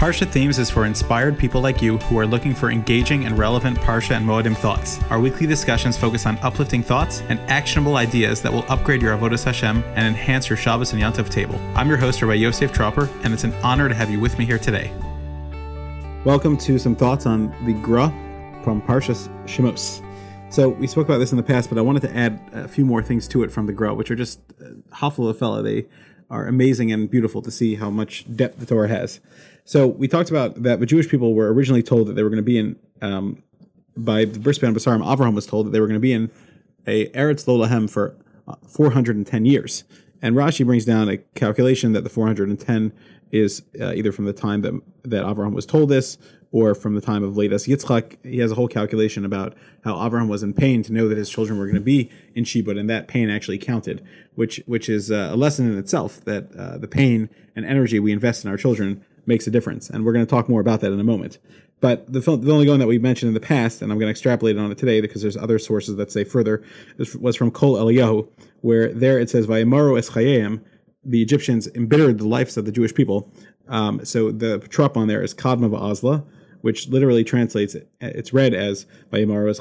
Parsha Themes is for inspired people like you who are looking for engaging and relevant Parsha and Moedim thoughts. Our weekly discussions focus on uplifting thoughts and actionable ideas that will upgrade your Avodas Hashem and enhance your Shabbos and Yontif table. I'm your host, Rabbi Yosef Tropper, and it's an honor to have you with me here today. Welcome to some thoughts on the Gra from Parshas Shemos. So we spoke about this in the past, but I wanted to add a few more things to it from the Gra, which are just uh, a fella. They are amazing and beautiful to see how much depth the Torah has. So we talked about that the Jewish people were originally told that they were going to be in, um, by the Bris Bein Habesarim, Avraham was told that they were going to be in a Eretz Lo Lahem for uh, 410 years. And Rashi brings down a calculation that the 410 is uh, either from the time that, that Avraham was told this or from the time of Ladas Yitzchak. He has a whole calculation about how Avraham was in pain to know that his children were going to be in Shibud, and that pain actually counted, which which is uh, a lesson in itself that uh, the pain and energy we invest in our children makes a difference. And we're going to talk more about that in a moment. But the, the only one that we mentioned in the past, and I'm going to extrapolate on it today because there's other sources that say further, was from Kol Eliyahu, where there it says, Vayamaru es the Egyptians embittered the lives of the Jewish people. Um, so the trop on there is Kadma Va'azla, which literally translates, it's read as Vayamaru es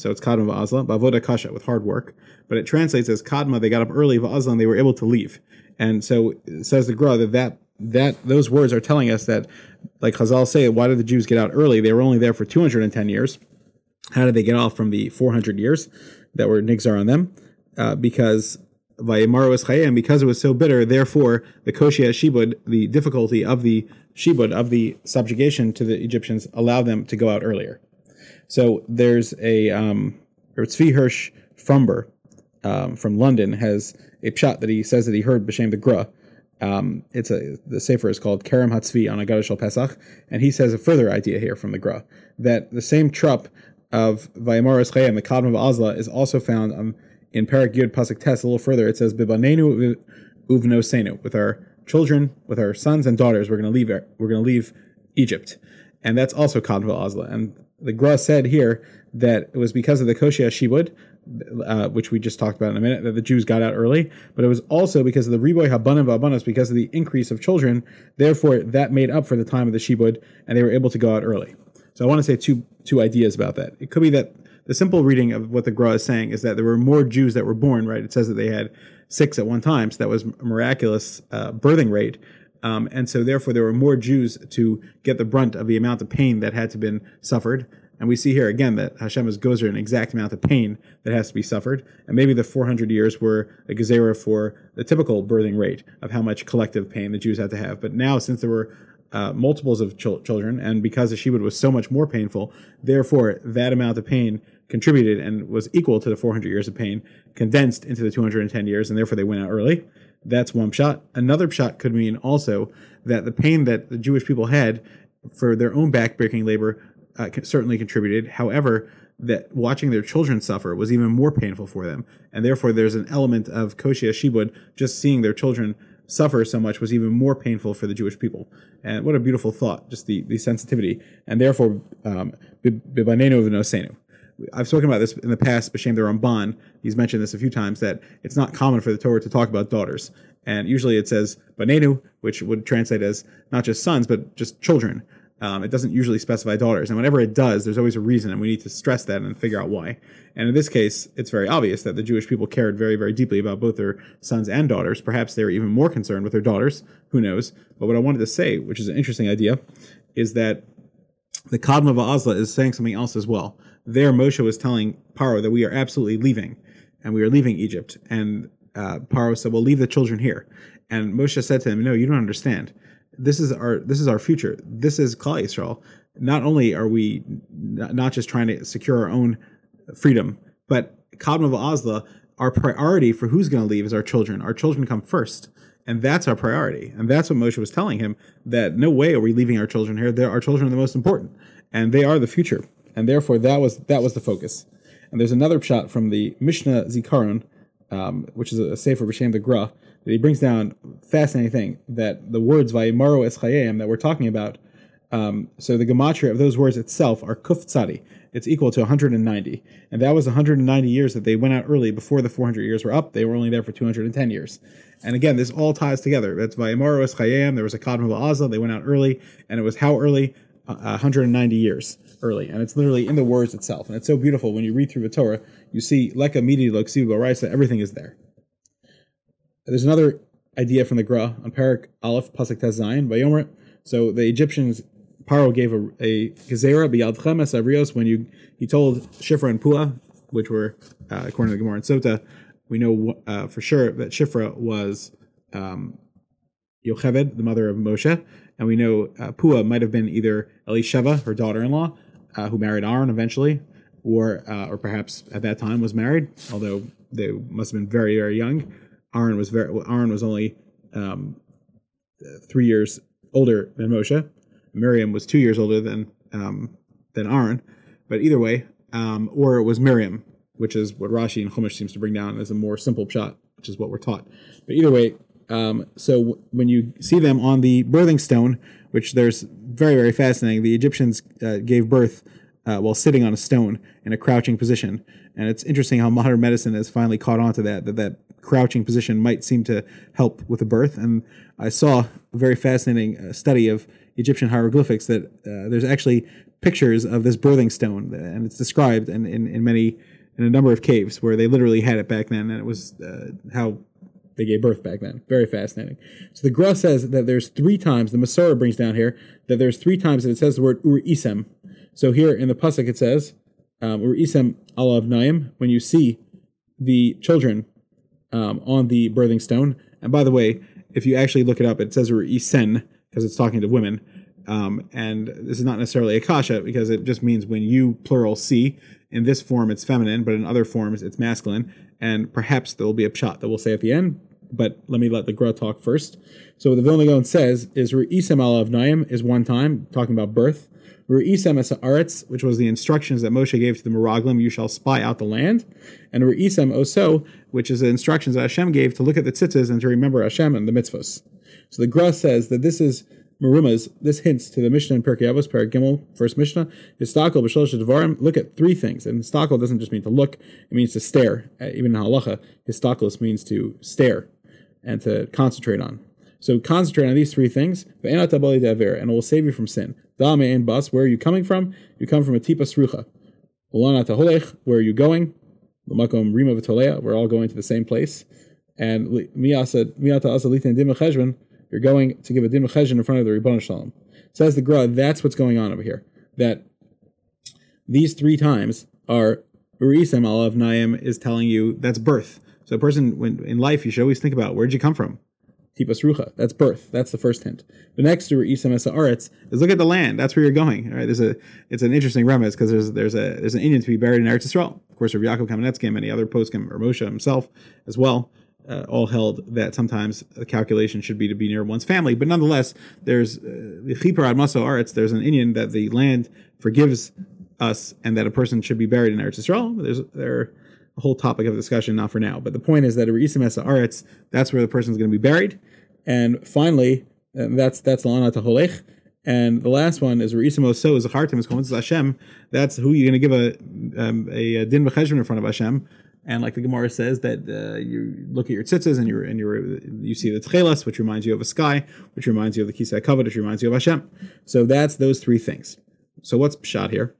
so it's Kadma Va'azla, Bavoda Kasha, with hard work. But it translates as Kadma, they got up early, Va'azla, and they were able to leave. And so says the Gra that that that those words are telling us that, like Chazal say, why did the Jews get out early? They were only there for 210 years. How did they get off from the 400 years that were nigzar on them? Uh, because Chayim, because it was so bitter, therefore the Koshia Shibud, the difficulty of the Shibud, of the subjugation to the Egyptians, allowed them to go out earlier. So there's a, um, Tzvi Hirsch Fromber um, from London has a shot that he says that he heard B'Shem the Gra, um, it's a the sefer is called Kerem Hatzvi on Agada Shal Pesach, and he says a further idea here from the Gra that the same trup of Vayamar Eschayim, the Kadma of Azla, is also found um, in Parak Yud Pasuk Tes a little further. It says Bibanenu Uvnosenu with our children, with our sons and daughters, we're going to leave we're going to leave Egypt, and that's also Kadma Azla. And the Gra said here that it was because of the Koshia Shibud uh, which we just talked about in a minute, that the Jews got out early, but it was also because of the Riboy Habanim Vabanas, because of the increase of children. Therefore, that made up for the time of the Shibud, and they were able to go out early. So I want to say two two ideas about that. It could be that the simple reading of what the Gra is saying is that there were more Jews that were born. Right? It says that they had six at one time, so that was miraculous uh, birthing rate. Um, and so therefore there were more Jews to get the brunt of the amount of pain that had to been suffered. And we see here again that Hashem is gozer an exact amount of pain that has to be suffered. And maybe the 400 years were a gezerah for the typical birthing rate of how much collective pain the Jews had to have. But now, since there were uh, multiples of ch- children, and because the Shibud was so much more painful, therefore that amount of pain contributed and was equal to the 400 years of pain, condensed into the 210 years, and therefore they went out early. That's one shot. Another shot could mean also that the pain that the Jewish people had for their own backbreaking labor uh, certainly contributed. However, that watching their children suffer was even more painful for them, and therefore there's an element of koshia shibud. Just seeing their children suffer so much was even more painful for the Jewish people. And what a beautiful thought, just the, the sensitivity. And therefore, um, bibanenu v'nosenu. I've spoken about this in the past, B'Shem the Ramban, he's mentioned this a few times, that it's not common for the Torah to talk about daughters. And usually it says banenu, which would translate as not just sons, but just children. Um, it doesn't usually specify daughters, and whenever it does, there's always a reason, and we need to stress that and figure out why. And in this case, it's very obvious that the Jewish people cared very, very deeply about both their sons and daughters. Perhaps they were even more concerned with their daughters. Who knows? But what I wanted to say, which is an interesting idea, is that the Kadma Va'azla is saying something else as well. There, Moshe was telling Paro that we are absolutely leaving, and we are leaving Egypt. And uh, Paro said, "Well, leave the children here." And Moshe said to him, "No, you don't understand this is our this is our future. This is Klal Yisrael. Not only are we not just trying to secure our own freedom, but Kadma Azla, our priority for who's going to leave is our children. Our children come first. And that's our priority. And that's what Moshe was telling him that no way are we leaving our children here. They're, our children are the most important. And they are the future. And therefore that was that was the focus. And there's another shot from the Mishnah Zikaron, um, which is a sefer b'shem the Gra, that he brings down fascinating thing that the words Vayimaro es that we're talking about. Um, so the gematria of those words itself are kuf tzadi, it's equal to 190. And that was 190 years that they went out early before the 400 years were up. They were only there for 210 years. And again, this all ties together. That's Vayamaros Chayam. There was a Kadma Azla. They went out early. And it was how early? Uh, 190 years early. And it's literally in the words itself. And it's so beautiful when you read through the Torah, you see Leka Midi Loksibu Raisa, everything is there. There's another idea from the Gra on Parak Aleph Pasuk Tez Zayin, Vayomer. So the Egyptians Paro gave a, a gezerah biyadchem es when you he told Shifra and Pua, which were uh, according to the Gemara and Sota, we know uh, for sure that Shifra was um, Yocheved, the mother of Moshe, and we know uh, Pua might have been either Elisheva, her daughter-in-law, uh, who married Aaron eventually, or uh, or perhaps at that time was married, although they must have been very very young. Aaron was very Aaron was only um, three years older than Moshe. Miriam was two years older than um, than Aaron, but either way, um, or it was Miriam, which is what Rashi and Chumash seems to bring down as a more simple shot, which is what we're taught. But either way, um, so w- when you see them on the birthing stone, which there's very very fascinating, the Egyptians uh, gave birth uh, while sitting on a stone in a crouching position, and it's interesting how modern medicine has finally caught on to that that that crouching position might seem to help with a birth. And I saw a very fascinating uh, study of Egyptian hieroglyphics that uh, there's actually pictures of this birthing stone, and it's described in, in, in, many in a number of caves where they literally had it back then, and it was uh, how they gave birth back then. Very fascinating. So the Gra says that there's three times the Masorah brings down here that there's three times that it says the word Ur Isem. So here in the pasuk it says um, Ur Isem Alav Naim when you see the children um, on the birthing stone. And by the way, if you actually look it up, it says Ur Isen because it's talking to women. Um, and this is not necessarily akasha because it just means when you plural see in this form it's feminine, but in other forms it's masculine. And perhaps there will be a shot that we'll say at the end. But let me let the Gra talk first. So what the Vilna Gaon says is Re'isem of Naim is one time talking about birth. Re'isem es aretz, which was the instructions that Moshe gave to the Meraglim, you shall spy out the land. And Re'isem oso, which is the instructions that Hashem gave to look at the tzitzis and to remember Hashem and the mitzvos. So the Gra says that this is Marumas, this hints to the Mishnah in Pirkei Avos, Gimel, first Mishnah. Histakel b'shlosh devarim. Look at three things, and histakel doesn't just mean to look; it means to stare. Uh, even in halacha, histakelos means to stare and to concentrate on. So concentrate on these three things, and it will save you from sin. Dame and bas, where are you coming from? You come from a tipas rucha. Where are you going? We're all going to the same place. And miyata asalitin dimacheshvan you're going to give a din cheshbon in front of the Ribbon Shalom. Says the Gra, that's what's going on over here. That these three times are Urisem Alav Naim is telling you that's birth. So a person when in life you should always think about where'd you come from? Tipas Rucha. That's birth. That's the first hint. The next to Isam Aretz is look at the land. That's where you're going. All right. There's a it's an interesting remez because there's there's a there's an inyan to be buried in Eretz Yisrael. Of course, Rav Yaakov Kamenetsky and many other poskim or Moshe himself as well uh, all held that sometimes the calculation should be to be near one's family. But nonetheless, there's the uh, ad Maso Aretz, there's an inyan that the land forgives us and that a person should be buried in Eretz Yisrael. There's there a whole topic of discussion, not for now. But the point is that Reisim Esa Aretz, that's where the person's going to be buried. And finally, and that's that's Lana Taholech. And the last one is Reisim Oso is a Achartim is Hashem. That's who you're going to give a um, a, din in front of Hashem and like the Gemara says that uh, you look at your tzitzis and you and you you see the tchelas, which reminds you of a sky, which reminds you of the kisei kavod, which reminds you of Hashem. So that's those three things. So what's shot here?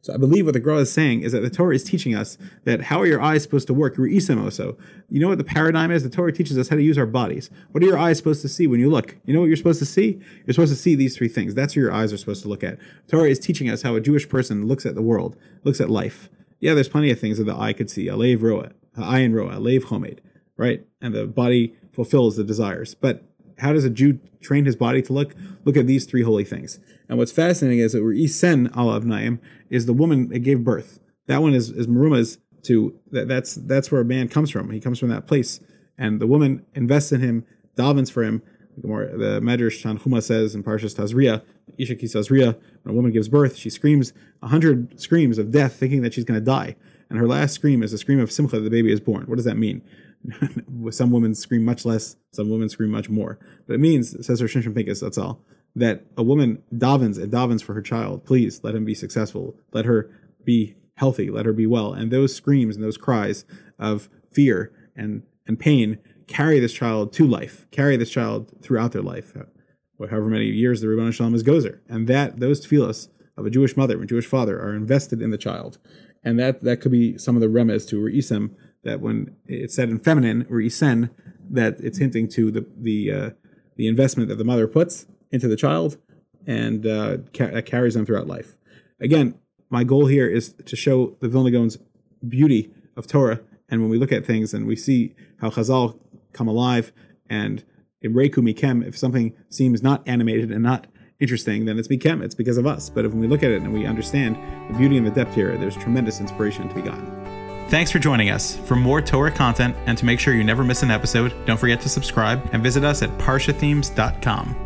So I believe what the Gemara is saying is that the Torah is teaching us that how are your eyes supposed to work? Also, you know what the paradigm is? The Torah teaches us how to use our bodies. What are your eyes supposed to see when you look? You know what you're supposed to see? You're supposed to see these three things. That's what your eyes are supposed to look at. The Torah is teaching us how a Jewish person looks at the world, looks at life yeah, there's plenty of things that the eye could see. Alev roa, ayin roa, alev chomed, right? And the body fulfills the desires. But how does a Jew train his body to look? Look at these three holy things. And what's fascinating is that where Isen Alav Naim is the woman that gave birth. That one is, is Maruma's to that, that's that's where a man comes from. He comes from that place. And the woman invests in him, davens for him, the, Medrash Tanchuma says in Parshas Tazria, Isha Kisazria, when a woman gives birth, she screams a hundred screams of death, thinking that she's going to die. And her last scream is a scream of simcha, that the baby is born. What does that mean? some women scream much less, some women scream much more. But it means, says her Shimshon Pinkus, that's all, that a woman davens and davens for her child. Please let him be successful. Let her be healthy, let her be well. And those screams and those cries of fear and, and pain carry this child to life, carry this child throughout their life, however many years the Ribbon Shalom is gozer. And that those tefillos of a Jewish mother and Jewish father are invested in the child. And that that could be some of the remes to Re'isem, that when it's said in feminine, Re'isen, that it's hinting to the the uh, the investment that the mother puts into the child and uh, ca- carries them throughout life. Again, my goal here is to show the Vilna Gaon's beauty of Torah. And when we look at things and we see how Chazal come alive and in Reku Mikem, if something seems not animated and not interesting, then it's Mikem. It's because of us. But if we look at it and we understand the beauty and the depth here, there's tremendous inspiration to be gotten. Thanks for joining us. For more Torah content and to make sure you never miss an episode, don't forget to subscribe and visit us at parshathemes.com.